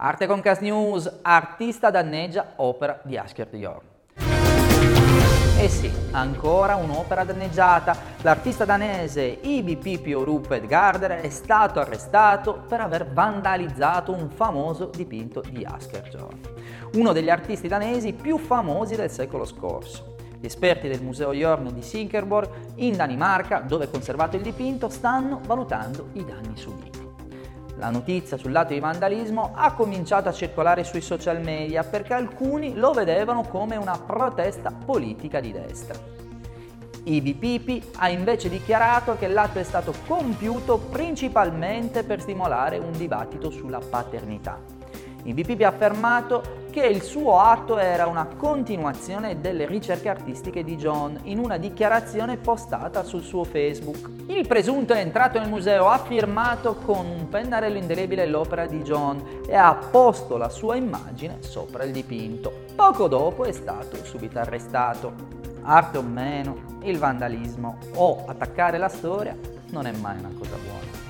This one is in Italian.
Arte Concast News, artista danneggia opera di Asker Jorn. Eh sì, ancora un'opera danneggiata. L'artista danese Ibi Pipio Rupert Garder è stato arrestato per aver vandalizzato un famoso dipinto di Asker Jorn, uno degli artisti danesi più famosi del secolo scorso. Gli esperti del Museo Jorn di Sinkerborg, in Danimarca, dove è conservato il dipinto, stanno valutando i danni subiti. La notizia sul lato di vandalismo ha cominciato a circolare sui social media perché alcuni lo vedevano come una protesta politica di destra. Ibi Pipi ha invece dichiarato che l'atto è stato compiuto principalmente per stimolare un dibattito sulla paternità. Ibi Pipi ha affermato che il suo atto era una continuazione delle ricerche artistiche di John in una dichiarazione postata sul suo Facebook. Il presunto è entrato nel museo, ha firmato con un pennarello indelebile l'opera di John e ha posto la sua immagine sopra il dipinto. Poco dopo è stato subito arrestato. Arte o meno, il vandalismo o attaccare la storia non è mai una cosa buona.